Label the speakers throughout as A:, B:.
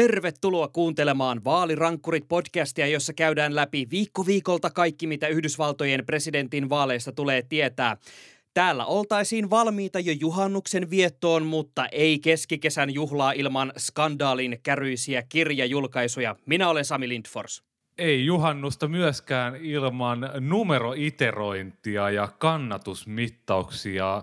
A: Tervetuloa kuuntelemaan Vaalirankkurit podcastia, jossa käydään läpi viikko viikolta kaikki, mitä Yhdysvaltojen presidentin vaaleista tulee tietää. Täällä oltaisiin valmiita jo juhannuksen viettoon, mutta ei keskikesän juhlaa ilman skandaalin käryisiä kirjajulkaisuja. Minä olen Sami Lindfors.
B: Ei juhannusta myöskään ilman numeroiterointia ja kannatusmittauksia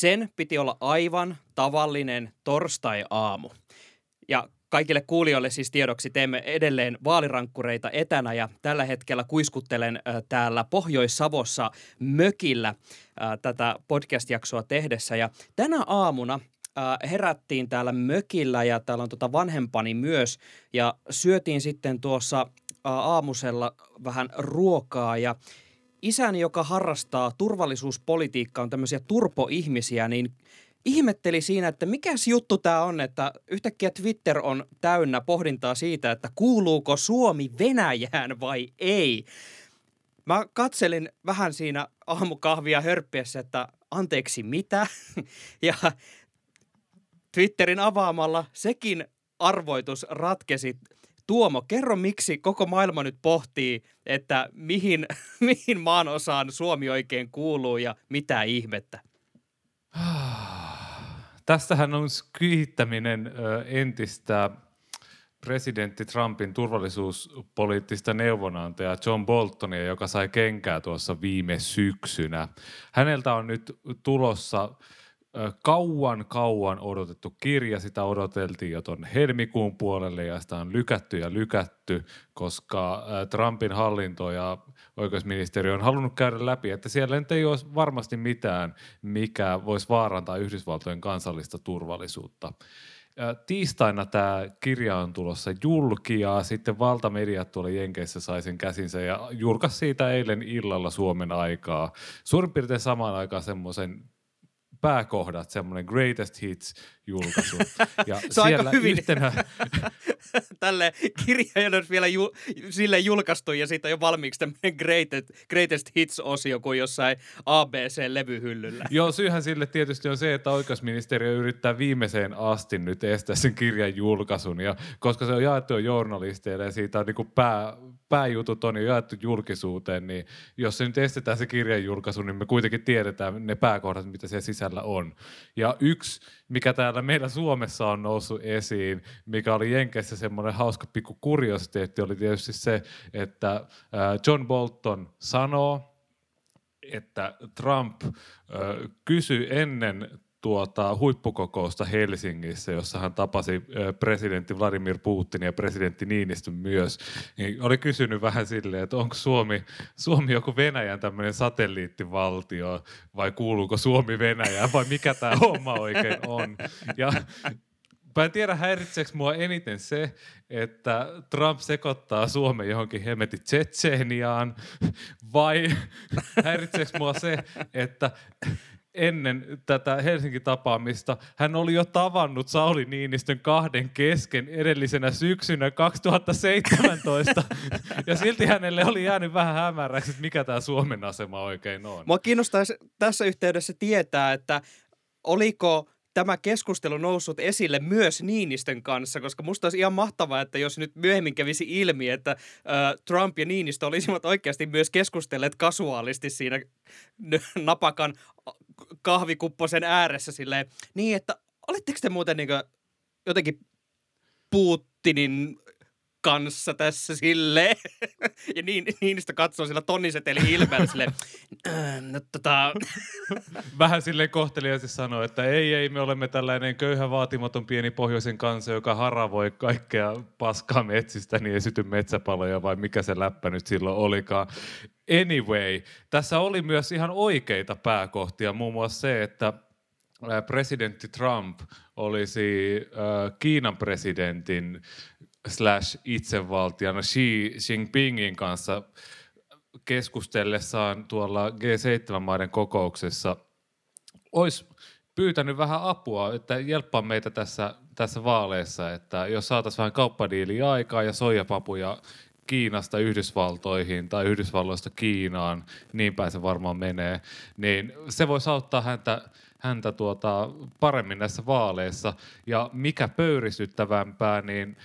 A: Sen piti olla aivan tavallinen torstai-aamu. Ja kaikille kuulijoille siis tiedoksi teemme edelleen vaalirankkureita etänä ja tällä hetkellä kuiskuttelen täällä Pohjois-Savossa mökillä tätä podcast-jaksoa tehdessä. Ja tänä aamuna herättiin täällä mökillä ja täällä on tota vanhempani myös ja syötiin sitten tuossa aamusella vähän ruokaa ja isäni, joka harrastaa turvallisuuspolitiikkaa, on tämmöisiä turpoihmisiä, niin ihmetteli siinä, että mikäs juttu tämä on, että yhtäkkiä Twitter on täynnä pohdintaa siitä, että kuuluuko Suomi Venäjään vai ei. Mä katselin vähän siinä aamukahvia hörppiessä, että anteeksi mitä? Ja Twitterin avaamalla sekin arvoitus ratkesi. Tuomo, kerro miksi koko maailma nyt pohtii, että mihin, mihin maan osaan Suomi oikein kuuluu ja mitä ihmettä.
B: Tästähän on kiittäminen entistä presidentti Trumpin turvallisuuspoliittista neuvonantajaa John Boltonia, joka sai kenkää tuossa viime syksynä. Häneltä on nyt tulossa kauan, kauan odotettu kirja. Sitä odoteltiin jo tuon helmikuun puolelle ja sitä on lykätty ja lykätty, koska Trumpin hallinto ja oikeusministeriö on halunnut käydä läpi, että siellä nyt ei ole varmasti mitään, mikä voisi vaarantaa Yhdysvaltojen kansallista turvallisuutta. Tiistaina tämä kirja on tulossa julki ja sitten valtamediat tuolla Jenkeissä sai sen käsinsä ja julkaisi siitä eilen illalla Suomen aikaa. Suurin piirtein samaan aikaan semmoisen pääkohdat, semmoinen greatest hits julkaisu. Ja
A: Se on aika hyvin.
B: yhtenä,
A: Tälle kirja ei ole vielä ju, sille julkaistu ja siitä on jo valmiiksi tämmöinen greatest, greatest Hits-osio kuin jossain ABC-levyhyllyllä.
B: Joo, syyhän sille tietysti on se, että oikeusministeriö yrittää viimeiseen asti nyt estää sen kirjan julkaisun. Ja koska se on jaettu jo journalisteille ja siitä on niin pää, pääjutut on jo jaettu julkisuuteen, niin jos se nyt estetään se kirjan julkaisu, niin me kuitenkin tiedetään ne pääkohdat, mitä siellä sisällä on. Ja yksi, mikä täällä meillä Suomessa on noussut esiin, mikä oli Jenkeissä semmoinen hauska pikku kuriositeetti, oli tietysti se, että John Bolton sanoo, että Trump kysyi ennen tuota huippukokousta Helsingissä, jossa hän tapasi presidentti Vladimir Putin ja presidentti Niinistön myös, niin oli kysynyt vähän silleen, että onko Suomi, Suomi joku Venäjän tämmöinen satelliittivaltio vai kuuluuko Suomi Venäjään vai mikä tämä homma oikein on. Ja Mä en tiedä, häiritseekö mua eniten se, että Trump sekoittaa Suomen johonkin hemmetin Tsetseeniaan, vai häiritseekö mua se, että ennen tätä Helsinki-tapaamista hän oli jo tavannut Sauli Niinistön kahden kesken edellisenä syksynä 2017, ja silti hänelle oli jäänyt vähän hämäräksi, että mikä tämä Suomen asema oikein on.
A: Mua kiinnostaisi tässä yhteydessä tietää, että oliko tämä keskustelu noussut esille myös Niinistön kanssa, koska musta olisi ihan mahtavaa, että jos nyt myöhemmin kävisi ilmi, että äh, Trump ja Niinistö olisivat oikeasti myös keskustelleet kasuaalisti siinä napakan kahvikupposen ääressä silleen, niin että oletteko te muuten niin jotenkin Putinin kanssa tässä silleen. Ja niin, Niinistö katsoo sillä tonniseteli ilmeellä silleen, "Äh, no tota,
B: Vähän sille kohteliaisesti sanoi, että ei, ei, me olemme tällainen köyhä vaatimaton pieni pohjoisen kansa, joka haravoi kaikkea paskaa metsistä, niin ei syty metsäpaloja vai mikä se läppä nyt silloin olikaan. Anyway, tässä oli myös ihan oikeita pääkohtia, muun muassa se, että ää, presidentti Trump olisi ää, Kiinan presidentin slash itsevaltiana Xi Jinpingin kanssa keskustellessaan tuolla G7-maiden kokouksessa. Olisi pyytänyt vähän apua, että jelppaa meitä tässä, tässä vaaleissa, että jos saataisiin vähän kauppadiiliä aikaa ja soijapapuja Kiinasta Yhdysvaltoihin tai Yhdysvalloista Kiinaan, niin päin se varmaan menee, niin se voisi auttaa häntä, häntä tuota, paremmin näissä vaaleissa. Ja mikä pöyristyttävämpää, niin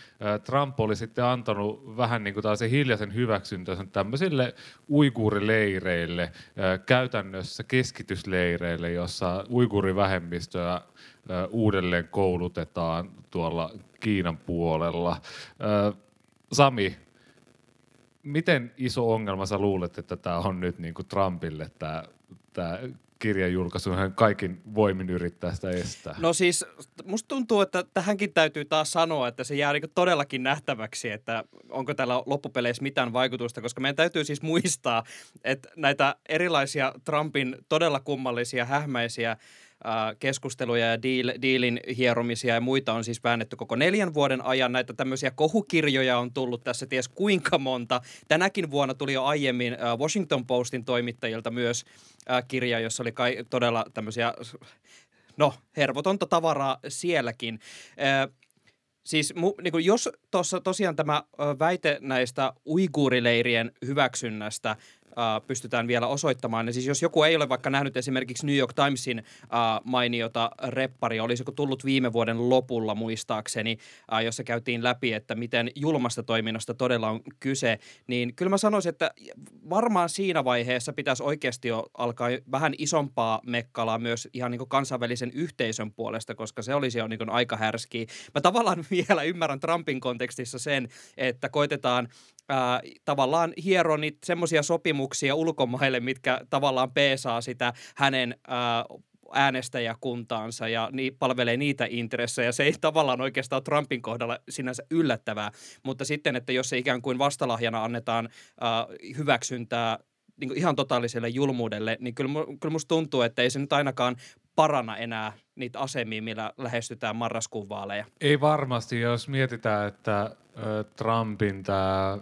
B: Trump oli sitten antanut vähän niin kuin tällaisen hiljaisen hyväksyntönsä tämmöisille uiguurileireille, käytännössä keskitysleireille, jossa uiguurivähemmistöä uudelleen koulutetaan tuolla Kiinan puolella. Sami, miten iso ongelma sä luulet, että tämä on nyt niin kuin Trumpille tämä, tämä kirjan julkaisu, hän kaikin voimin yrittää sitä estää.
A: No siis musta tuntuu, että tähänkin täytyy taas sanoa, että se jää niin todellakin nähtäväksi, että onko tällä loppupeleissä mitään vaikutusta, koska meidän täytyy siis muistaa, että näitä erilaisia Trumpin todella kummallisia, hähmäisiä keskusteluja ja deal, dealin hieromisia ja muita on siis väännetty koko neljän vuoden ajan. Näitä tämmöisiä kohukirjoja on tullut tässä ties kuinka monta. Tänäkin vuonna tuli jo aiemmin Washington Postin toimittajilta myös kirja, jossa oli kai todella tämmöisiä, no hervotonta tavaraa sielläkin. Siis niin kuin jos tuossa tosiaan tämä väite näistä uiguurileirien hyväksynnästä uh, pystytään vielä osoittamaan. Ja siis jos joku ei ole vaikka nähnyt esimerkiksi New York Timesin uh, mainiota repparia, olisiko tullut viime vuoden lopulla muistaakseni, uh, jossa käytiin läpi, että miten julmasta toiminnasta todella on kyse, niin kyllä mä sanoisin, että varmaan siinä vaiheessa pitäisi oikeasti jo alkaa vähän isompaa mekkalaa myös ihan niin kuin kansainvälisen yhteisön puolesta, koska se olisi jo niin kuin aika härski. Mä tavallaan vielä ymmärrän Trumpin kontekstissa sen, että koitetaan ää, tavallaan hieronit semmoisia sopimuksia ulkomaille, mitkä tavallaan peesaa sitä hänen ää, äänestäjäkuntaansa ja niin, palvelee niitä intressejä. Se ei tavallaan oikeastaan Trumpin kohdalla sinänsä yllättävää, mutta sitten, että jos se ikään kuin vastalahjana annetaan ää, hyväksyntää niin kuin ihan totaaliselle julmuudelle, niin kyllä, kyllä musta tuntuu, että ei se nyt ainakaan parana enää niitä asemia, millä lähestytään marraskuun vaaleja.
B: Ei varmasti, jos mietitään, että Trumpin tämä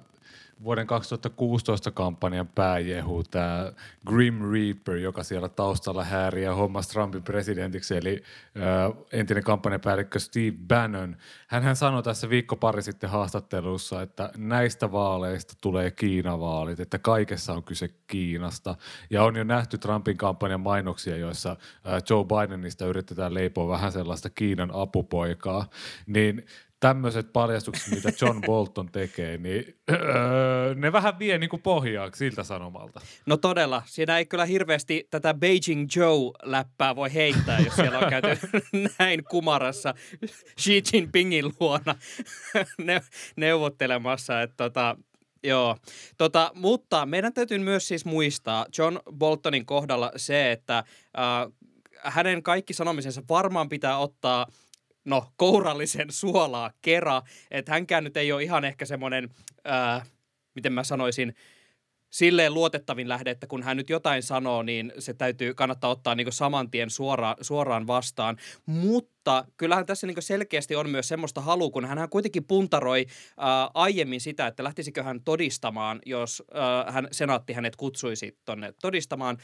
B: vuoden 2016 kampanjan pääjehu, tämä Grim Reaper, joka siellä taustalla häärii ja hommas Trumpin presidentiksi, eli äh, entinen kampanjapäällikkö Steve Bannon. Hän sanoi tässä viikko pari sitten haastattelussa, että näistä vaaleista tulee Kiinavaalit, että kaikessa on kyse Kiinasta. Ja on jo nähty Trumpin kampanjan mainoksia, joissa äh, Joe Bidenista yritetään leipoa vähän sellaista Kiinan apupoikaa. Niin tämmöiset paljastukset, mitä John Bolton tekee, niin öö, ne vähän vie niin kuin pohjaa siltä sanomalta.
A: No todella. Siinä ei kyllä hirveästi tätä Beijing Joe-läppää voi heittää, jos siellä on käyty näin kumarassa Xi Jinpingin luona neuvottelemassa. Että tota, Joo, tota, mutta meidän täytyy myös siis muistaa John Boltonin kohdalla se, että äh, hänen kaikki sanomisensa varmaan pitää ottaa – no, kourallisen suolaa kera. Että hänkään nyt ei ole ihan ehkä semmoinen, ää, miten mä sanoisin, silleen luotettavin lähde, että kun hän nyt jotain sanoo, niin se täytyy kannattaa ottaa niin saman tien suora, suoraan vastaan. Mutta kyllähän tässä niin selkeästi on myös semmoista halua, kun hän kuitenkin puntaroi ää, aiemmin sitä, että lähtisikö hän todistamaan, jos ää, hän, senaatti hänet kutsuisi tonne todistamaan.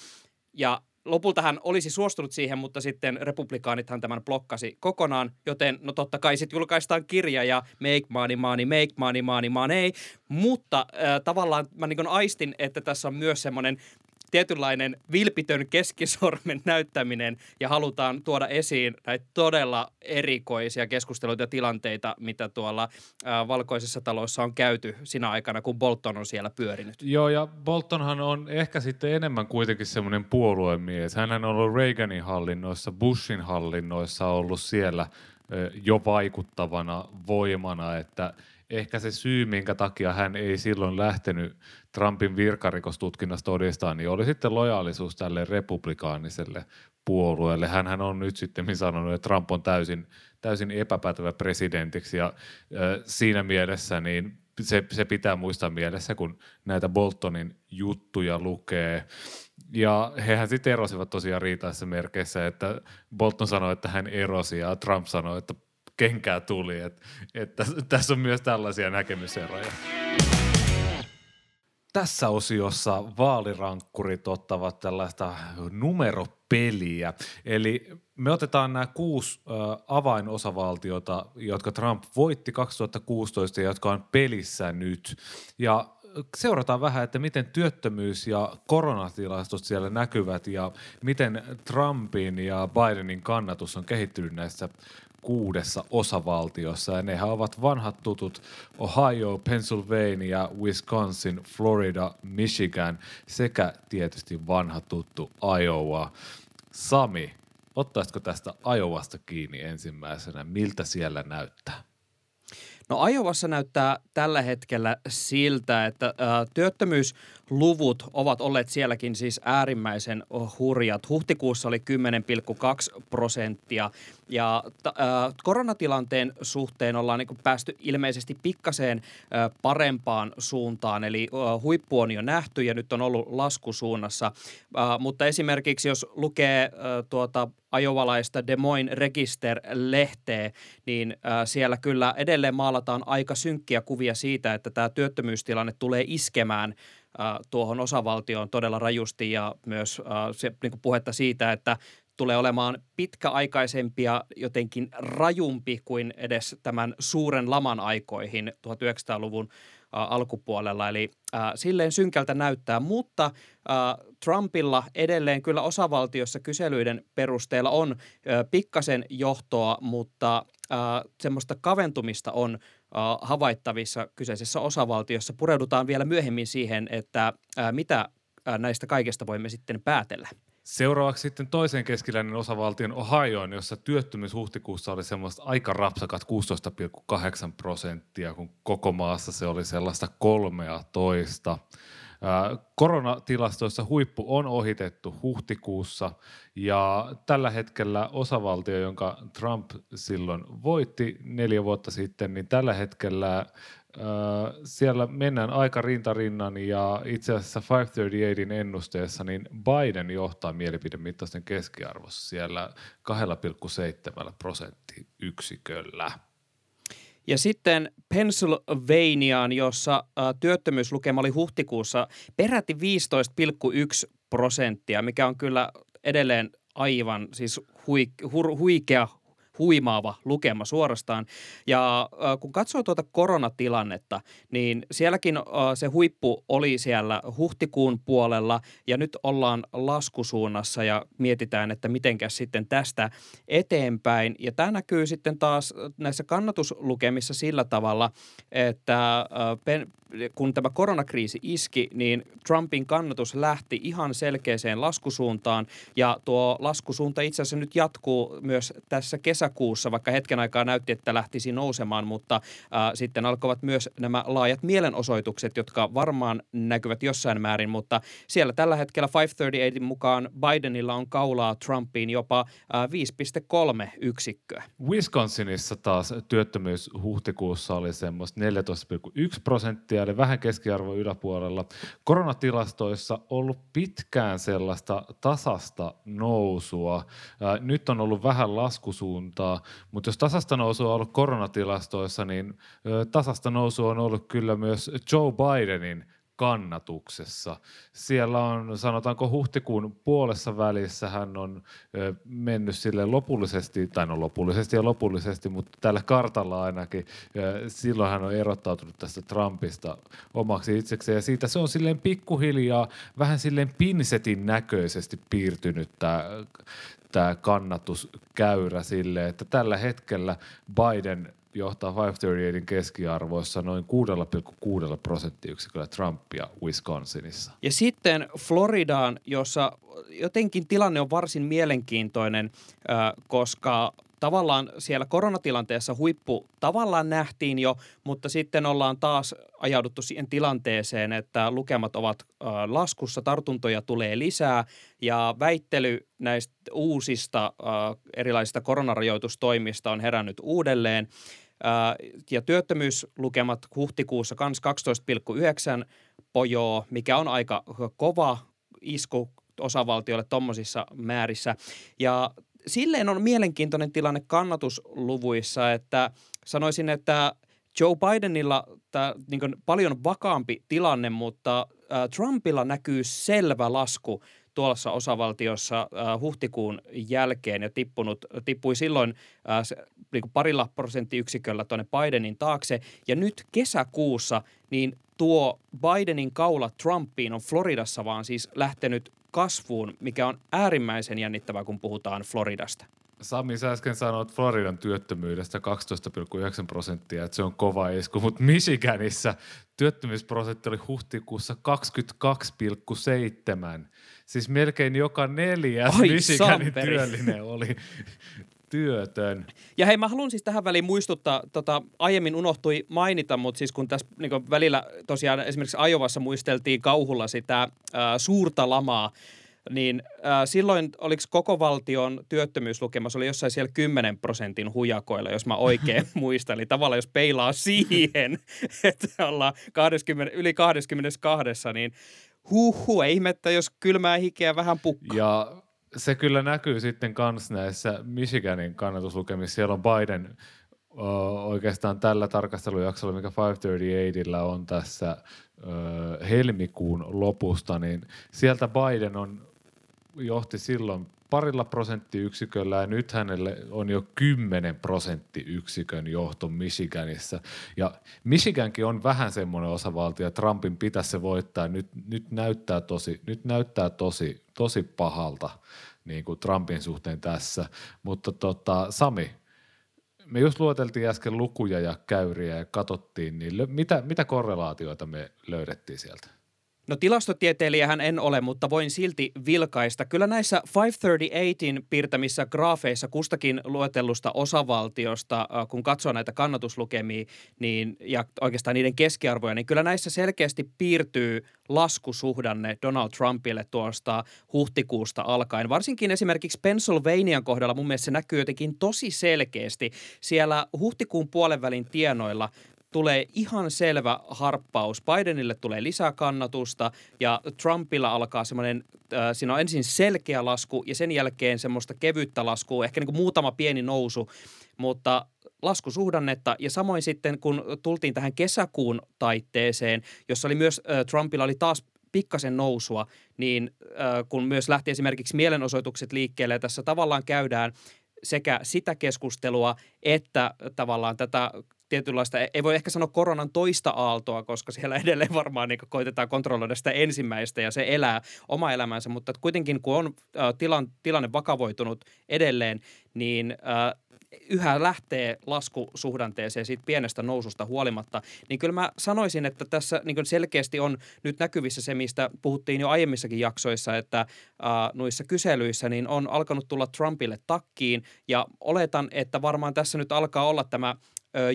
A: Ja lopulta hän olisi suostunut siihen, mutta sitten republikaanithan tämän blokkasi kokonaan, joten no totta kai sitten julkaistaan kirja ja make money, money, make money, money, money, mutta äh, tavallaan mä niin aistin, että tässä on myös semmoinen tietynlainen vilpitön keskisormen näyttäminen ja halutaan tuoda esiin näitä todella erikoisia keskusteluita ja tilanteita, mitä tuolla ää, valkoisessa talossa on käyty sinä aikana, kun Bolton on siellä pyörinyt.
B: Joo, ja Boltonhan on ehkä sitten enemmän kuitenkin semmoinen puoluemies. Hän on ollut Reaganin hallinnoissa, Bushin hallinnoissa ollut siellä jo vaikuttavana voimana, että ehkä se syy, minkä takia hän ei silloin lähtenyt Trumpin virkarikostutkinnasta todistaa, niin oli sitten lojaalisuus tälle republikaaniselle puolueelle. Hänhän on nyt sitten sanonut, että Trump on täysin, täysin epäpätevä presidentiksi ja äh, siinä mielessä niin se, se pitää muistaa mielessä, kun näitä Boltonin juttuja lukee. Ja hehän sitten erosivat tosiaan riitaissa merkeissä, että Bolton sanoi, että hän erosi ja Trump sanoi, että kenkää tuli. Että, että tässä on myös tällaisia näkemyseroja. Tässä osiossa vaalirankkurit ottavat tällaista numeropeliä. Eli me otetaan nämä kuusi ö, avainosavaltiota, jotka Trump voitti 2016 ja jotka on pelissä nyt. Ja seurataan vähän, että miten työttömyys ja koronatilastot siellä näkyvät ja miten Trumpin ja Bidenin kannatus on kehittynyt näissä kuudessa osavaltiossa. Ja nehän ovat vanhat tutut Ohio, Pennsylvania, Wisconsin, Florida, Michigan sekä tietysti vanha tuttu Iowa. Sami, ottaisitko tästä Iowasta kiinni ensimmäisenä? Miltä siellä näyttää?
A: No Ajovassa näyttää tällä hetkellä siltä, että ä, työttömyysluvut ovat olleet sielläkin siis äärimmäisen hurjat. Huhtikuussa oli 10,2 prosenttia ja t- ä, koronatilanteen suhteen ollaan niin päästy ilmeisesti pikkaseen ä, parempaan suuntaan. Eli ä, huippu on jo nähty ja nyt on ollut laskusuunnassa. Ä, mutta esimerkiksi jos lukee ä, tuota ajovalaista Des Moines Register-lehteä, niin äh, siellä kyllä edelleen maalataan aika synkkiä kuvia siitä, että tämä työttömyystilanne tulee iskemään äh, tuohon osavaltioon todella rajusti ja myös äh, se, niin kuin puhetta siitä, että tulee olemaan pitkäaikaisempia jotenkin rajumpi kuin edes tämän suuren laman aikoihin 1900-luvun alkupuolella. Eli äh, silleen synkältä näyttää, mutta äh, Trumpilla edelleen kyllä osavaltiossa kyselyiden perusteella on äh, pikkasen johtoa, mutta äh, semmoista kaventumista on äh, havaittavissa kyseisessä osavaltiossa. Pureudutaan vielä myöhemmin siihen, että äh, mitä äh, näistä kaikesta voimme sitten päätellä.
B: Seuraavaksi sitten toisen keskiläinen osavaltion Ohioon, jossa työttömyys huhtikuussa oli semmoista aika rapsakat 16,8 prosenttia, kun koko maassa se oli sellaista 13. Koronatilastoissa huippu on ohitettu huhtikuussa ja tällä hetkellä osavaltio, jonka Trump silloin voitti neljä vuotta sitten, niin tällä hetkellä siellä mennään aika rintarinnan ja itse asiassa 538 ennusteessa niin Biden johtaa mielipidemittaisten keskiarvossa siellä 2,7 prosenttiyksiköllä.
A: Ja sitten Pennsylvaniaan, jossa työttömyyslukema oli huhtikuussa peräti 15,1 prosenttia, mikä on kyllä edelleen aivan siis huikea huimaava lukema suorastaan. Ja äh, kun katsoo tuota koronatilannetta, niin sielläkin äh, se huippu oli siellä huhtikuun puolella ja nyt ollaan laskusuunnassa ja mietitään, että mitenkäs sitten tästä eteenpäin. Ja tämä näkyy sitten taas näissä kannatuslukemissa sillä tavalla, että äh, kun tämä koronakriisi iski, niin Trumpin kannatus lähti ihan selkeäseen laskusuuntaan. Ja tuo laskusuunta itse asiassa nyt jatkuu myös tässä kesäkuussa, vaikka hetken aikaa näytti, että lähtisi nousemaan, mutta äh, sitten alkoivat myös nämä laajat mielenosoitukset, jotka varmaan näkyvät jossain määrin, mutta siellä tällä hetkellä 538 mukaan Bidenilla on kaulaa Trumpiin jopa äh, 5,3 yksikköä.
B: Wisconsinissa taas työttömyys huhtikuussa oli semmoista 14,1 prosenttia eli vähän keskiarvo yläpuolella. Koronatilastoissa ollut pitkään sellaista tasasta nousua. Nyt on ollut vähän laskusuuntaa, mutta jos tasasta nousua on ollut koronatilastoissa, niin tasasta nousua on ollut kyllä myös Joe Bidenin kannatuksessa. Siellä on, sanotaanko huhtikuun puolessa välissä hän on ö, mennyt sille lopullisesti, tai no lopullisesti ja lopullisesti, mutta tällä kartalla ainakin, ö, silloin hän on erottautunut tästä Trumpista omaksi itsekseen, ja siitä se on silleen pikkuhiljaa, vähän silleen pinsetin näköisesti piirtynyt tämä tämä kannatuskäyrä sille, että tällä hetkellä Biden johtaa 538 keskiarvoissa noin 6,6 prosenttiyksiköllä Trumpia Wisconsinissa.
A: Ja sitten Floridaan, jossa jotenkin tilanne on varsin mielenkiintoinen, koska tavallaan siellä koronatilanteessa huippu tavallaan nähtiin jo, mutta sitten ollaan taas ajauduttu siihen tilanteeseen, että lukemat ovat laskussa, tartuntoja tulee lisää ja väittely näistä uusista erilaisista koronarajoitustoimista on herännyt uudelleen. Ja työttömyyslukemat huhtikuussa kans 12,9 pojoa, mikä on aika kova isku osavaltioille tuommoisissa määrissä. Ja silleen on mielenkiintoinen tilanne kannatusluvuissa, että sanoisin, että Joe Bidenilla tämä niin paljon vakaampi tilanne, mutta äh, Trumpilla näkyy selvä lasku tuossa osavaltiossa äh, huhtikuun jälkeen ja tippunut, tippui silloin äh, se, niin kuin parilla prosenttiyksiköllä tuonne Bidenin taakse. Ja nyt kesäkuussa niin tuo Bidenin kaula Trumpiin on Floridassa vaan siis lähtenyt kasvuun, mikä on äärimmäisen jännittävää, kun puhutaan Floridasta.
B: Sami, sä äsken sanoit Floridan työttömyydestä 12,9 prosenttia, että se on kova isku, mutta Michiganissa työttömyysprosentti oli huhtikuussa 22,7. Siis melkein joka neljäs
A: Ai
B: Michiganin
A: samperi.
B: työllinen oli työtön.
A: Ja hei, mä haluan siis tähän väliin muistuttaa, tota, aiemmin unohtui mainita, mutta siis kun tässä niin välillä tosiaan esimerkiksi Ajovassa muisteltiin kauhulla sitä ää, suurta lamaa, niin ää, silloin oliko koko valtion työttömyyslukema, se oli jossain siellä 10 prosentin hujakoilla, jos mä oikein muistan. Eli tavallaan jos peilaa siihen, että ollaan 20, yli 22, niin huhu, ei ihmettä, jos kylmää hikeä vähän pukkaa.
B: Ja se kyllä näkyy sitten kans näissä Michiganin kannatuslukemissa. Siellä on Biden ö, oikeastaan tällä tarkastelujaksolla, mikä 538 on tässä ö, helmikuun lopusta, niin sieltä Biden on johti silloin parilla prosenttiyksiköllä ja nyt hänelle on jo 10 prosenttiyksikön johto Michiganissa. Ja Michigankin on vähän semmoinen osavaltio, että Trumpin pitäisi se voittaa. Nyt, nyt näyttää tosi, nyt näyttää tosi, tosi pahalta niin kuin Trumpin suhteen tässä. Mutta tota, Sami, me just luoteltiin äsken lukuja ja käyriä ja katsottiin, niin mitä, mitä korrelaatioita me löydettiin sieltä?
A: No tilastotieteilijähän en ole, mutta voin silti vilkaista. Kyllä näissä 538in piirtämissä graafeissa kustakin luetellusta osavaltiosta, äh, kun katsoo näitä kannatuslukemia niin, ja oikeastaan niiden keskiarvoja, niin kyllä näissä selkeästi piirtyy laskusuhdanne Donald Trumpille tuosta huhtikuusta alkaen. Varsinkin esimerkiksi Pennsylvanian kohdalla mun mielestä se näkyy jotenkin tosi selkeästi. Siellä huhtikuun puolen välin tienoilla tulee ihan selvä harppaus. Bidenille tulee lisää kannatusta ja Trumpilla alkaa semmoinen, äh, siinä on ensin selkeä lasku ja sen jälkeen semmoista kevyttä laskua, ehkä niin kuin muutama pieni nousu, mutta laskusuhdannetta ja samoin sitten kun tultiin tähän kesäkuun taitteeseen, jossa oli myös äh, Trumpilla oli taas pikkasen nousua, niin äh, kun myös lähti esimerkiksi mielenosoitukset liikkeelle ja tässä tavallaan käydään sekä sitä keskustelua että tavallaan tätä tietynlaista, ei voi ehkä sanoa koronan toista aaltoa, koska siellä edelleen varmaan niin koitetaan kontrolloida sitä ensimmäistä ja se elää oma elämänsä, mutta kuitenkin kun on tilan, tilanne vakavoitunut edelleen, niin yhä lähtee laskusuhdanteeseen siitä pienestä noususta huolimatta, niin kyllä mä sanoisin, että tässä niin selkeästi on nyt näkyvissä se, mistä puhuttiin jo aiemmissakin jaksoissa, että äh, noissa kyselyissä niin on alkanut tulla Trumpille takkiin ja oletan, että varmaan tässä nyt alkaa olla tämä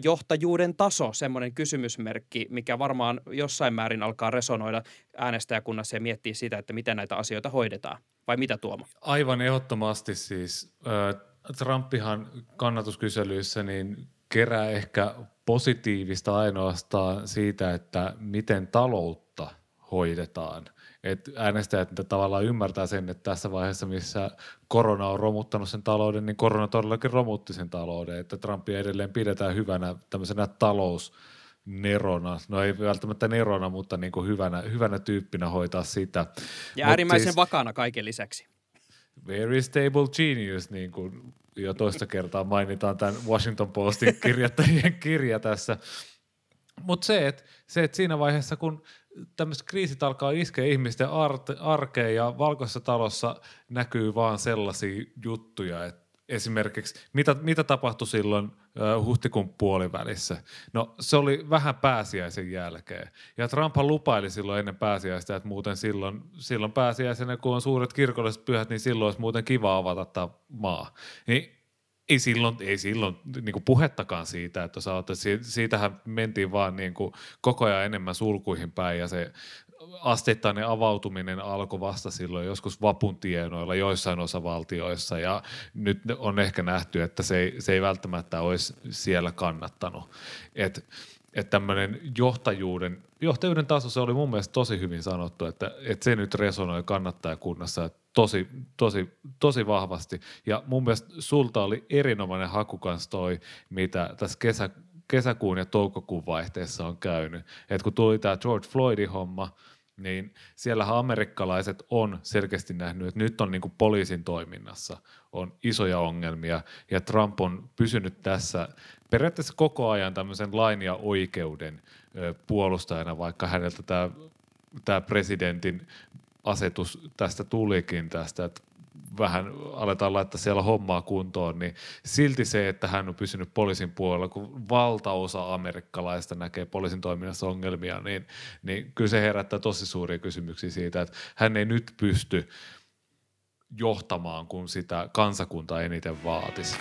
A: johtajuuden taso, semmoinen kysymysmerkki, mikä varmaan jossain määrin alkaa resonoida äänestäjäkunnassa ja miettiä sitä, että miten näitä asioita hoidetaan. Vai mitä Tuomo?
B: Aivan ehdottomasti siis. Trumpihan kannatuskyselyissä niin kerää ehkä positiivista ainoastaan siitä, että miten taloutta hoidetaan. Et äänestäjät mitä tavallaan ymmärtää sen, että tässä vaiheessa, missä korona on romuttanut sen talouden, niin korona todellakin romutti sen talouden. Että Trumpia edelleen pidetään hyvänä tämmöisenä talousnerona. No ei välttämättä nerona, mutta niin kuin hyvänä, hyvänä tyyppinä hoitaa sitä.
A: Ja
B: Mut
A: äärimmäisen
B: siis-
A: vakana kaiken lisäksi.
B: Very stable genius, niin kuin jo toista kertaa mainitaan tämän Washington Postin kirjoittajien kirja tässä. Mutta se, että se, et siinä vaiheessa, kun tämmöiset kriisit alkaa iskeä ihmisten arkeen ja valkoisessa talossa näkyy vaan sellaisia juttuja, että esimerkiksi mitä, mitä tapahtui silloin huhtikuun puolivälissä? No se oli vähän pääsiäisen jälkeen. Ja Trumphan lupaili silloin ennen pääsiäistä, että muuten silloin, silloin pääsiäisenä, kun on suuret kirkolliset pyhät, niin silloin olisi muuten kiva avata tämä maa. Niin ei silloin, ei silloin niin kuin puhettakaan siitä, että sä oot, si- siitähän mentiin vaan niin kuin koko ajan enemmän sulkuihin päin ja se asteittainen avautuminen alkoi vasta silloin joskus vapun tienoilla joissain osavaltioissa ja nyt on ehkä nähty, että se ei, se ei välttämättä olisi siellä kannattanut. Et että tämmöinen johtajuuden, johtajuuden taso, se oli mun mielestä tosi hyvin sanottu, että, että se nyt resonoi kannattajakunnassa tosi, tosi, tosi vahvasti. Ja mun mielestä sulta oli erinomainen haku kanssa toi, mitä tässä kesä, kesäkuun ja toukokuun vaihteessa on käynyt. Et kun tuli tämä George Floydin homma, niin siellähän amerikkalaiset on selkeästi nähnyt, että nyt on niin kuin poliisin toiminnassa on isoja ongelmia ja Trump on pysynyt tässä periaatteessa koko ajan tämmöisen lain ja oikeuden puolustajana, vaikka häneltä tämä, tämä presidentin asetus tästä tulikin tästä, että vähän aletaan laittaa siellä hommaa kuntoon, niin silti se, että hän on pysynyt poliisin puolella, kun valtaosa amerikkalaista näkee poliisin toiminnassa ongelmia, niin, niin kyllä se herättää tosi suuria kysymyksiä siitä, että hän ei nyt pysty johtamaan, kun sitä kansakunta eniten vaatisi.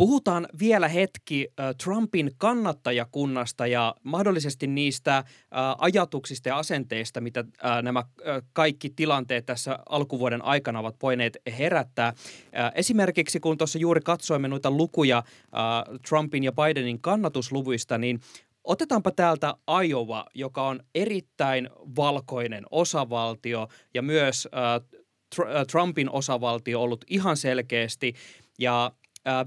A: Puhutaan vielä hetki Trumpin kannattajakunnasta ja mahdollisesti niistä ajatuksista ja asenteista, mitä nämä kaikki tilanteet tässä alkuvuoden aikana ovat voineet herättää. Esimerkiksi kun tuossa juuri katsoimme noita lukuja Trumpin ja Bidenin kannatusluvuista, niin Otetaanpa täältä Iowa, joka on erittäin valkoinen osavaltio ja myös Trumpin osavaltio ollut ihan selkeästi. Ja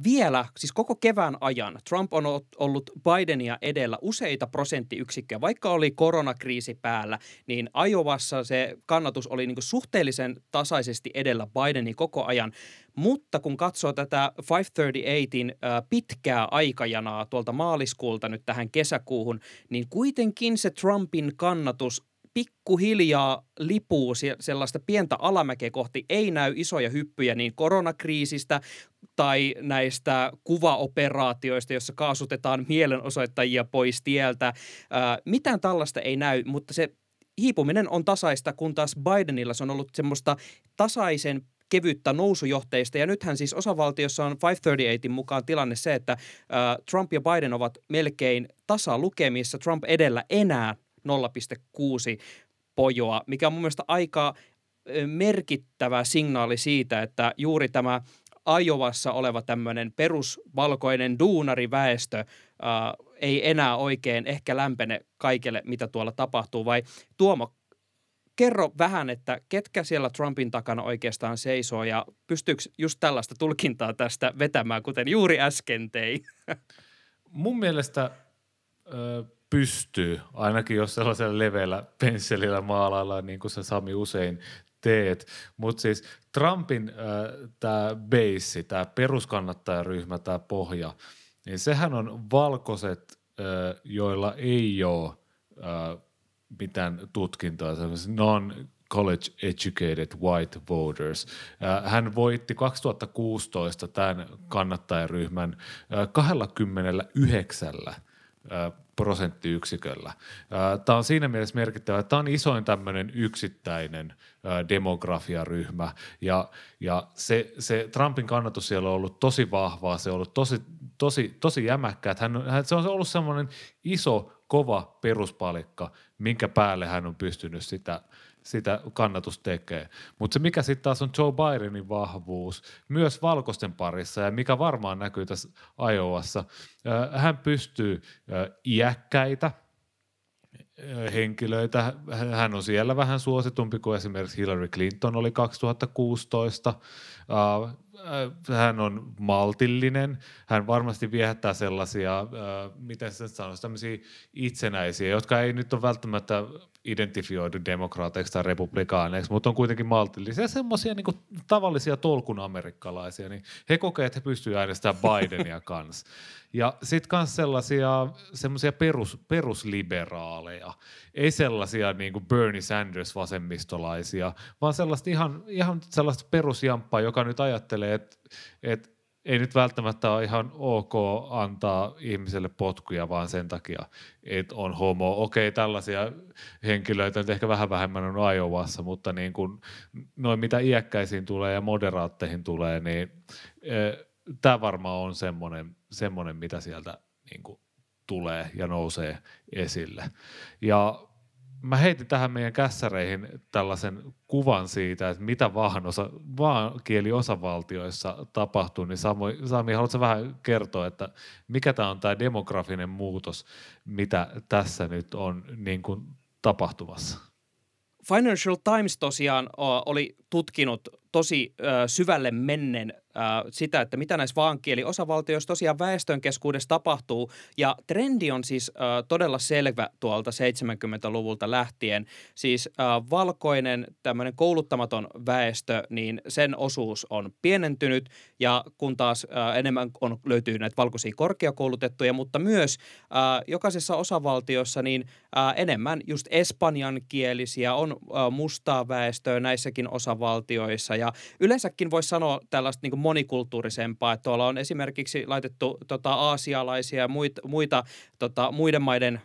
A: vielä, siis koko kevään ajan, Trump on ollut Bidenia edellä useita prosenttiyksikköjä. Vaikka oli koronakriisi päällä, niin Iowassa se kannatus oli niin suhteellisen tasaisesti edellä Bideni koko ajan. Mutta kun katsoo tätä 538in pitkää aikajanaa tuolta maaliskuulta nyt tähän kesäkuuhun, niin kuitenkin se Trumpin kannatus pikkuhiljaa lipuu sellaista pientä alamäkeä kohti. Ei näy isoja hyppyjä niin koronakriisistä tai näistä kuvaoperaatioista, joissa kaasutetaan mielenosoittajia pois tieltä. mitään tällaista ei näy, mutta se hiipuminen on tasaista, kun taas Bidenilla se on ollut semmoista tasaisen kevyttä nousujohteista. Ja nythän siis osavaltiossa on 538 mukaan tilanne se, että Trump ja Biden ovat melkein tasalukemissa. Trump edellä enää 0,6 pojoa, mikä on mun mielestä aika merkittävä signaali siitä, että juuri tämä Ajovassa oleva tämmöinen perusvalkoinen duunariväestö ää, ei enää oikein ehkä lämpene kaikille, mitä tuolla tapahtuu. Vai Tuomo, kerro vähän, että ketkä siellä Trumpin takana oikeastaan seisoo ja pystyykö just tällaista tulkintaa tästä vetämään, kuten juuri äsken tei?
B: Mun mielestä ö, pystyy, ainakin jos sellaisella leveällä pensselillä maalaillaan, niin kuin se Sami usein teet. Mutta siis Trumpin äh, tämä base, tämä peruskannattajaryhmä, tämä pohja, niin sehän on valkoiset, äh, joilla ei ole äh, mitään tutkintoa, non college educated white voters. Äh, hän voitti 2016 tämän kannattajaryhmän 29 äh, prosenttiyksiköllä. Tämä on siinä mielessä merkittävä, että tämä on isoin tämmöinen yksittäinen demografiaryhmä ja, ja se, se Trumpin kannatus siellä on ollut tosi vahvaa, se on ollut tosi, tosi, tosi jämäkkä, että hän, hän, se on ollut semmoinen iso, kova peruspalikka, minkä päälle hän on pystynyt sitä – sitä kannatus tekee. Mutta se mikä sitten taas on Joe Bidenin vahvuus myös valkoisten parissa ja mikä varmaan näkyy tässä Iowassa, hän pystyy iäkkäitä henkilöitä, hän on siellä vähän suositumpi kuin esimerkiksi Hillary Clinton oli 2016, hän on maltillinen, hän varmasti viehättää sellaisia, miten se sanoisi, tämmöisiä itsenäisiä, jotka ei nyt ole välttämättä identifioidu demokraateiksi tai republikaaneiksi, mutta on kuitenkin maltillisia, semmoisia niin tavallisia tolkun amerikkalaisia, niin he kokee, että he pystyvät äänestämään Bidenia kanssa. Ja sitten myös sellaisia semmoisia perus, perusliberaaleja, ei sellaisia niin kuin Bernie Sanders vasemmistolaisia, vaan sellaista ihan, ihan sellaista perusjamppaa, joka nyt ajattelee, että, että ei nyt välttämättä ole ihan ok antaa ihmiselle potkuja vaan sen takia, että on homo. Okei, tällaisia henkilöitä nyt ehkä vähän vähemmän on Iowassa, mutta niin kuin noin mitä iäkkäisiin tulee ja moderaatteihin tulee, niin e, tämä varmaan on semmoinen, semmoinen mitä sieltä niin kuin tulee ja nousee esille. Ja mä heitin tähän meidän kässäreihin tällaisen kuvan siitä, että mitä vaan, osa, vaan kieli osavaltioissa tapahtuu, niin Sami, Sami haluatko vähän kertoa, että mikä tämä on tämä demografinen muutos, mitä tässä nyt on niin kuin tapahtumassa?
A: Financial Times tosiaan oli tutkinut tosi syvälle mennen sitä, että mitä näissä vaankieliosavaltioissa tosiaan väestön keskuudessa tapahtuu. Ja trendi on siis todella selvä tuolta 70-luvulta lähtien. Siis valkoinen tämmöinen kouluttamaton väestö, niin sen osuus on pienentynyt ja kun taas enemmän on, löytyy näitä valkoisia korkeakoulutettuja, mutta myös jokaisessa osavaltiossa niin enemmän just espanjankielisiä on mustaa väestöä näissäkin osavaltioissa ja yleensäkin voisi sanoa tällaista niin monikulttuurisempaa. Että tuolla on esimerkiksi laitettu tota, aasialaisia ja muita, muita tota, muiden maiden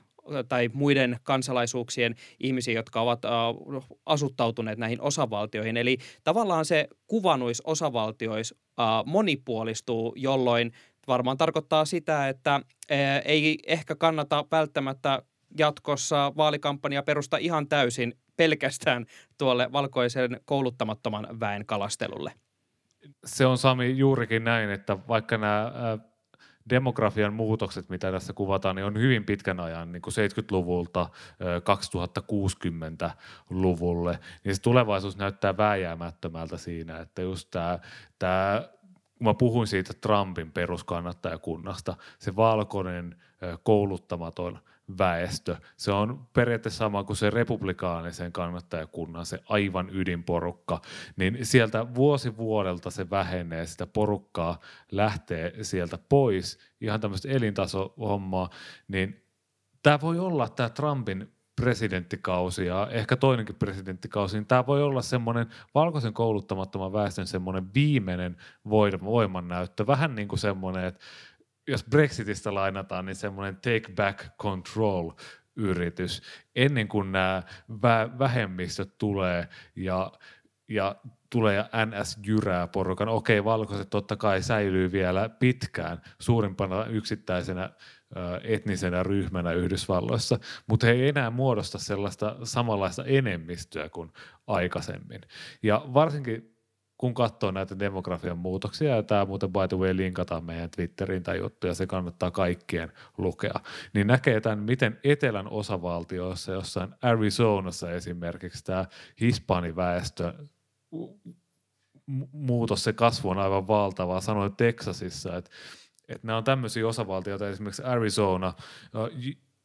A: tai muiden kansalaisuuksien ihmisiä, jotka ovat uh, asuttautuneet näihin osavaltioihin. Eli tavallaan se kuva noissa osavaltioissa uh, monipuolistuu, jolloin varmaan tarkoittaa sitä, että uh, ei ehkä kannata välttämättä jatkossa vaalikampanja perusta ihan täysin pelkästään tuolle valkoisen kouluttamattoman väen kalastelulle.
B: Se on Sami juurikin näin, että vaikka nämä demografian muutokset, mitä tässä kuvataan, niin on hyvin pitkän ajan, niin kuin 70-luvulta 2060-luvulle, niin se tulevaisuus näyttää vääjäämättömältä siinä, että just tämä, tämä kun mä puhuin siitä Trumpin peruskannattajakunnasta, se valkoinen kouluttamaton väestö. Se on periaatteessa sama kuin se republikaanisen kannattajakunnan, se aivan ydinporukka. Niin sieltä vuosi vuodelta se vähenee, sitä porukkaa lähtee sieltä pois, ihan tämmöistä elintasohommaa, niin tämä voi olla tämä Trumpin presidenttikausi ja ehkä toinenkin presidenttikausi, niin tämä voi olla semmoinen valkoisen kouluttamattoman väestön semmoinen viimeinen voimannäyttö, vähän niin kuin semmoinen, että jos Brexitistä lainataan, niin semmoinen take back control yritys ennen kuin nämä vähemmistöt tulee ja, ja tulee NS jyrää porukan. Okei, valkoiset totta kai säilyy vielä pitkään suurimpana yksittäisenä etnisenä ryhmänä Yhdysvalloissa, mutta he ei enää muodosta sellaista samanlaista enemmistöä kuin aikaisemmin. Ja varsinkin kun katsoo näitä demografian muutoksia, ja tämä muuten by the way linkataan meidän Twitteriin tämä juttu, ja se kannattaa kaikkien lukea, niin näkee tämän, miten etelän osavaltioissa, jossain Arizonassa esimerkiksi tämä hispaniväestö muutos, se kasvu on aivan valtavaa. Sanoin Texasissa, että, että nämä on tämmöisiä osavaltioita, esimerkiksi Arizona,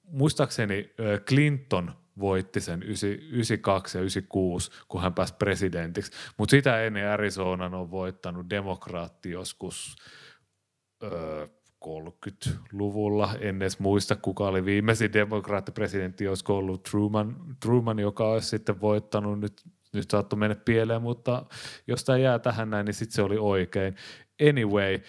B: muistaakseni Clinton voitti sen 92 ja 96, kun hän pääsi presidentiksi. Mutta sitä ennen Arizonan on voittanut demokraatti joskus öö, 30-luvulla. En edes muista, kuka oli viimeisin demokraattipresidentti, olisiko ollut Truman, Truman joka olisi sitten voittanut nyt nyt saattoi mennä pieleen, mutta jos tämä jää tähän näin, niin sitten se oli oikein. Anyway,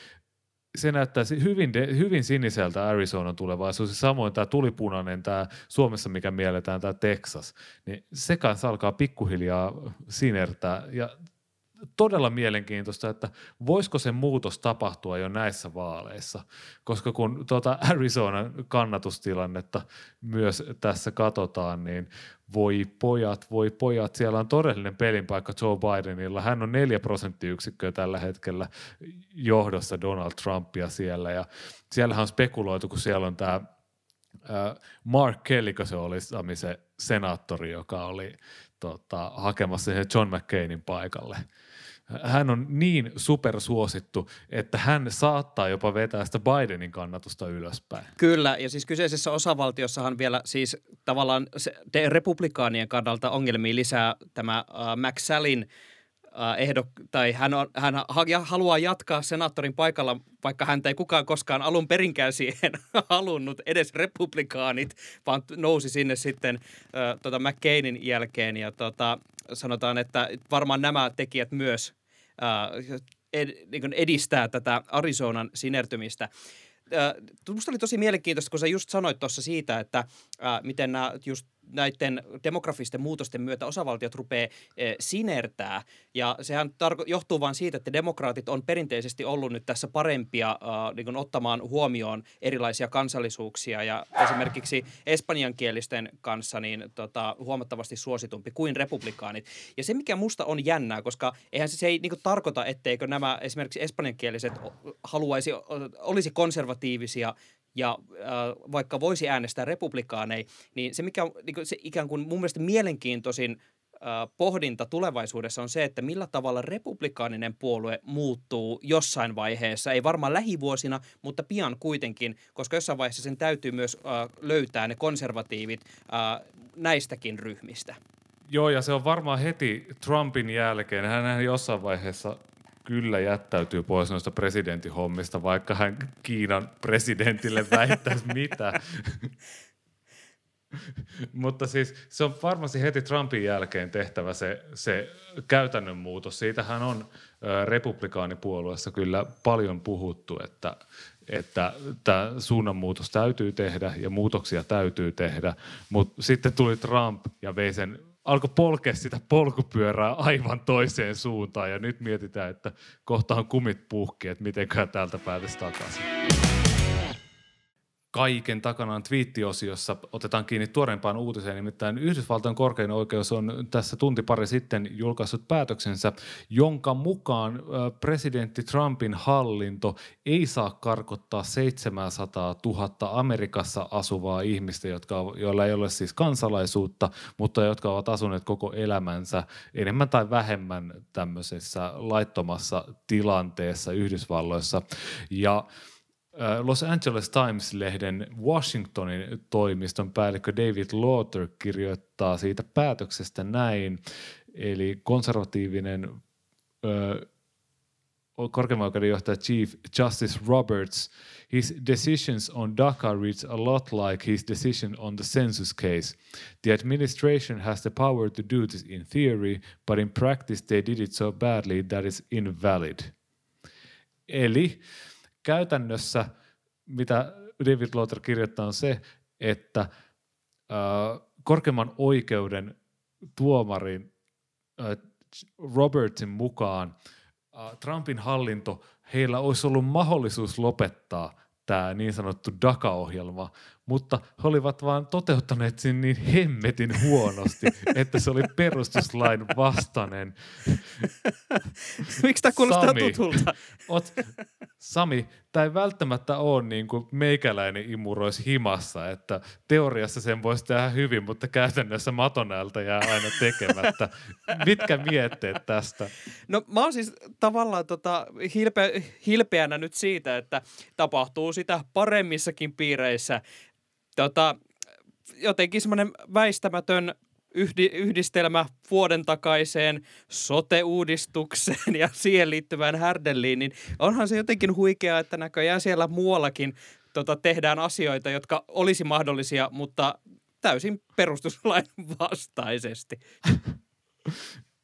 B: se näyttää hyvin, hyvin siniseltä Arizonan tulevaisuus. Samoin tämä tulipunainen, tämä Suomessa mikä mielletään tämä Texas, niin se kanssa alkaa pikkuhiljaa sinertää. Ja todella mielenkiintoista, että voisiko se muutos tapahtua jo näissä vaaleissa, koska kun tuota Arizonan kannatustilannetta myös tässä katsotaan, niin voi pojat, voi pojat, siellä on todellinen pelinpaikka Joe Bidenilla. Hän on neljä prosenttiyksikköä tällä hetkellä johdossa Donald Trumpia siellä. Ja siellähän on spekuloitu, kun siellä on tämä Mark Kelly, se oli se senaattori, joka oli tota, hakemassa John McCainin paikalle – hän on niin supersuosittu, että hän saattaa jopa vetää sitä Bidenin kannatusta ylöspäin.
A: Kyllä, ja siis kyseisessä osavaltiossahan vielä siis tavallaan se, republikaanien kannalta ongelmia lisää tämä äh, McSallin ehdok, tai hän, on, hän haluaa jatkaa senaattorin paikalla, vaikka häntä ei kukaan koskaan alun perinkään siihen halunnut, edes republikaanit, vaan nousi sinne sitten äh, tota McCainin jälkeen. Ja tota, sanotaan, että varmaan nämä tekijät myös äh, ed, niin edistää tätä Arizonan sinertymistä. Minusta oli tosi mielenkiintoista, kun sä just sanoit tuossa siitä, että ää, miten nämä just näiden demografisten muutosten myötä osavaltiot rupeaa eh, sinertää. Ja sehän tarko- johtuu vain siitä, että demokraatit on perinteisesti ollut nyt tässä parempia äh, niin ottamaan huomioon erilaisia kansallisuuksia. Ja esimerkiksi espanjankielisten kanssa niin tota, huomattavasti suositumpi kuin republikaanit. Ja se, mikä musta on jännää, koska eihän se, se ei niin tarkoita, etteikö nämä esimerkiksi espanjankieliset haluaisi, olisi konservatiivisia ja äh, vaikka voisi äänestää republikaaneja, niin se mikä niin kuin se ikään kuin mun mielestä mielenkiintoisin äh, pohdinta tulevaisuudessa on se, että millä tavalla republikaaninen puolue muuttuu jossain vaiheessa, ei varmaan lähivuosina, mutta pian kuitenkin, koska jossain vaiheessa sen täytyy myös äh, löytää ne konservatiivit äh, näistäkin ryhmistä.
B: Joo, ja se on varmaan heti Trumpin jälkeen. Hän jossain vaiheessa kyllä jättäytyy pois noista presidenttihommista, vaikka hän Kiinan presidentille väittäisi mitä. Mutta siis se on varmasti heti Trumpin jälkeen tehtävä se, se käytännön muutos. Siitähän on republikaanipuolueessa kyllä paljon puhuttu, että, että tämä suunnanmuutos täytyy tehdä ja muutoksia täytyy tehdä, mutta sitten tuli Trump ja vei sen alkoi polkea sitä polkupyörää aivan toiseen suuntaan. Ja nyt mietitään, että kohtaan kumit puhki, että miten täältä päätäisiin takaisin kaiken takana on twiittiosiossa. Otetaan kiinni tuoreempaan uutiseen, nimittäin Yhdysvaltain korkein oikeus on tässä tunti pari sitten julkaissut päätöksensä, jonka mukaan presidentti Trumpin hallinto ei saa karkottaa 700 000 Amerikassa asuvaa ihmistä, jotka, joilla ei ole siis kansalaisuutta, mutta jotka ovat asuneet koko elämänsä enemmän tai vähemmän tämmöisessä laittomassa tilanteessa Yhdysvalloissa. Ja Los Angeles Times-lehden Washingtonin toimiston päällikkö David Lauter kirjoittaa siitä päätöksestä näin, eli konservatiivinen ö, korkeimman oikeuden johtaja Chief Justice Roberts, his decisions on DACA reads a lot like his decision on the census case. The administration has the power to do this in theory, but in practice they did it so badly that it's invalid. Eli käytännössä, mitä David Lauter kirjoittaa, on se, että äh, korkeimman oikeuden tuomarin äh, Robertsin mukaan äh, Trumpin hallinto, heillä olisi ollut mahdollisuus lopettaa tämä niin sanottu DACA-ohjelma, mutta he olivat vaan toteuttaneet sen niin hemmetin huonosti, että se oli perustuslain vastainen.
A: Miksi tämä kuulostaa Sami, tutulta?
B: Ot, Sami, tämä ei välttämättä ole niin kuin meikäläinen imuroisi himassa, että teoriassa sen voisi tehdä hyvin, mutta käytännössä matonältä jää aina tekemättä. Mitkä mietteet tästä?
A: No mä oon siis tavallaan tota, hilpe, hilpeänä nyt siitä, että tapahtuu sitä paremmissakin piireissä tota, jotenkin semmoinen väistämätön yhdi, yhdistelmä vuoden takaiseen sote-uudistukseen ja siihen liittyvään härdelliin, niin onhan se jotenkin huikeaa, että näköjään siellä muuallakin tota, tehdään asioita, jotka olisi mahdollisia, mutta täysin perustuslain vastaisesti.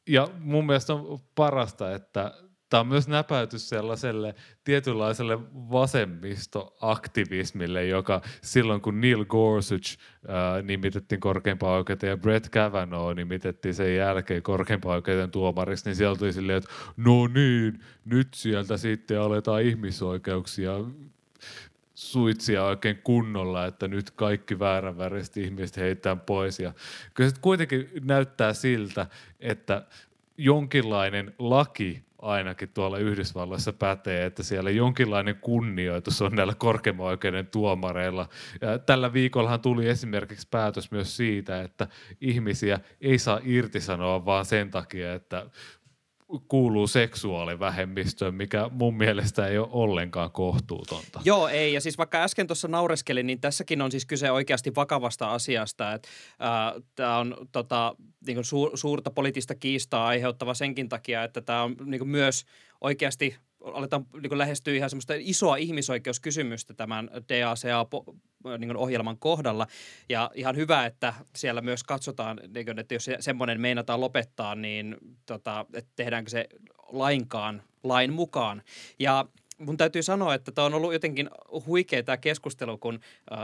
B: Ja mun mielestä on parasta, että tämä on myös näpäytys sellaiselle tietynlaiselle vasemmistoaktivismille, joka silloin kun Neil Gorsuch ää, nimitettiin korkeimpaan oikeuteen ja Brett Kavanaugh nimitettiin sen jälkeen korkeimpaan oikeuteen tuomariksi, niin sieltä tuli silleen, että no niin, nyt sieltä sitten aletaan ihmisoikeuksia suitsia oikein kunnolla, että nyt kaikki vääränväriset ihmiset heittää pois. Ja kyllä se kuitenkin näyttää siltä, että jonkinlainen laki ainakin tuolla Yhdysvalloissa pätee, että siellä jonkinlainen kunnioitus on näillä korkeimman oikeuden tuomareilla. Ja tällä viikollahan tuli esimerkiksi päätös myös siitä, että ihmisiä ei saa irtisanoa vaan sen takia, että kuuluu seksuaalivähemmistöön, mikä mun mielestä ei ole ollenkaan kohtuutonta.
A: Joo, ei. Ja siis vaikka äsken tuossa naureskelin, niin tässäkin on siis kyse oikeasti vakavasta asiasta. Että, äh, tämä on tota, niin kuin suur, suurta poliittista kiistaa aiheuttava senkin takia, että tämä on niin kuin myös oikeasti aletaan niin lähestyä ihan semmoista isoa ihmisoikeuskysymystä tämän DACA-ohjelman kohdalla. Ja ihan hyvä, että siellä myös katsotaan, niin kuin, että jos semmoinen meinataan lopettaa, niin tota, että tehdäänkö se lainkaan lain mukaan. Ja mun täytyy sanoa, että tämä on ollut jotenkin huikea tämä keskustelu, kun äh,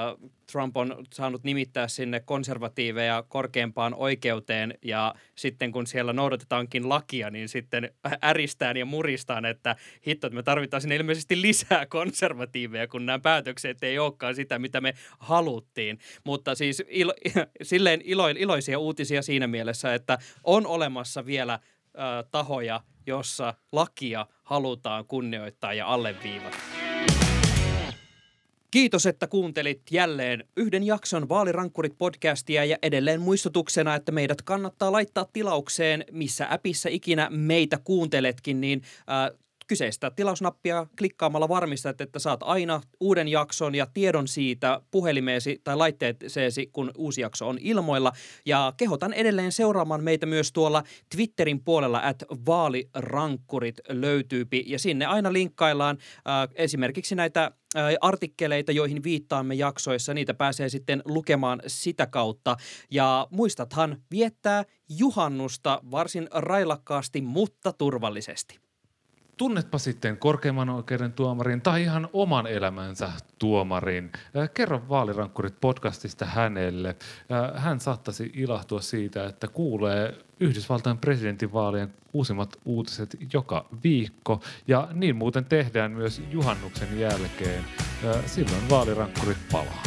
A: Trump on saanut nimittää sinne konservatiiveja korkeampaan oikeuteen ja sitten kun siellä noudatetaankin lakia, niin sitten äristään ja muristaan, että hitto, että me tarvitaan sinne ilmeisesti lisää konservatiiveja, kun nämä päätökset ei olekaan sitä, mitä me haluttiin. Mutta siis ilo, silleen ilo, iloisia uutisia siinä mielessä, että on olemassa vielä tahoja, jossa lakia halutaan kunnioittaa ja alleviivata. Kiitos, että kuuntelit jälleen yhden jakson Vaalirankkurit-podcastia ja edelleen muistutuksena, että meidät kannattaa laittaa tilaukseen, missä appissa ikinä meitä kuunteletkin, niin äh, kyseistä tilausnappia klikkaamalla varmistat, että saat aina uuden jakson ja tiedon siitä puhelimeesi tai laitteeseesi, kun uusi jakso on ilmoilla. Ja kehotan edelleen seuraamaan meitä myös tuolla Twitterin puolella, että vaalirankkurit löytyypi. Ja sinne aina linkkaillaan äh, esimerkiksi näitä äh, artikkeleita, joihin viittaamme jaksoissa. Niitä pääsee sitten lukemaan sitä kautta. Ja muistathan viettää juhannusta varsin railakkaasti, mutta turvallisesti
B: tunnetpa sitten korkeimman oikeuden tuomarin tai ihan oman elämänsä tuomarin. Kerro vaalirankkurit podcastista hänelle. Hän saattaisi ilahtua siitä, että kuulee Yhdysvaltain presidentinvaalien uusimmat uutiset joka viikko. Ja niin muuten tehdään myös juhannuksen jälkeen. Silloin vaalirankkurit palaa.